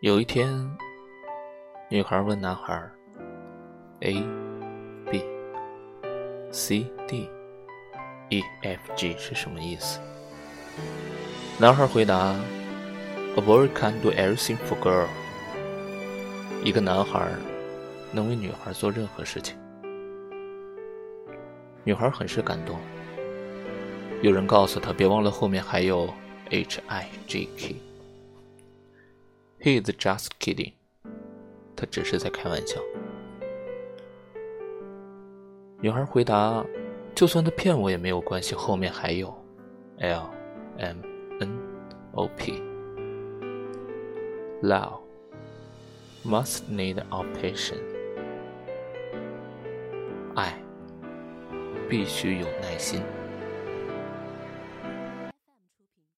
有一天，女孩问男孩：“A、B、C、D、E、F、G 是什么意思？”男孩回答：“A boy can do everything for girl。”一个男孩能为女孩做任何事情。女孩很是感动。有人告诉她：“别忘了后面还有 H I J K。” He is just kidding。他只是在开玩笑。女孩回答：“就算他骗我也没有关系，后面还有 L M N O P。Love must need a patience。爱必须有耐心。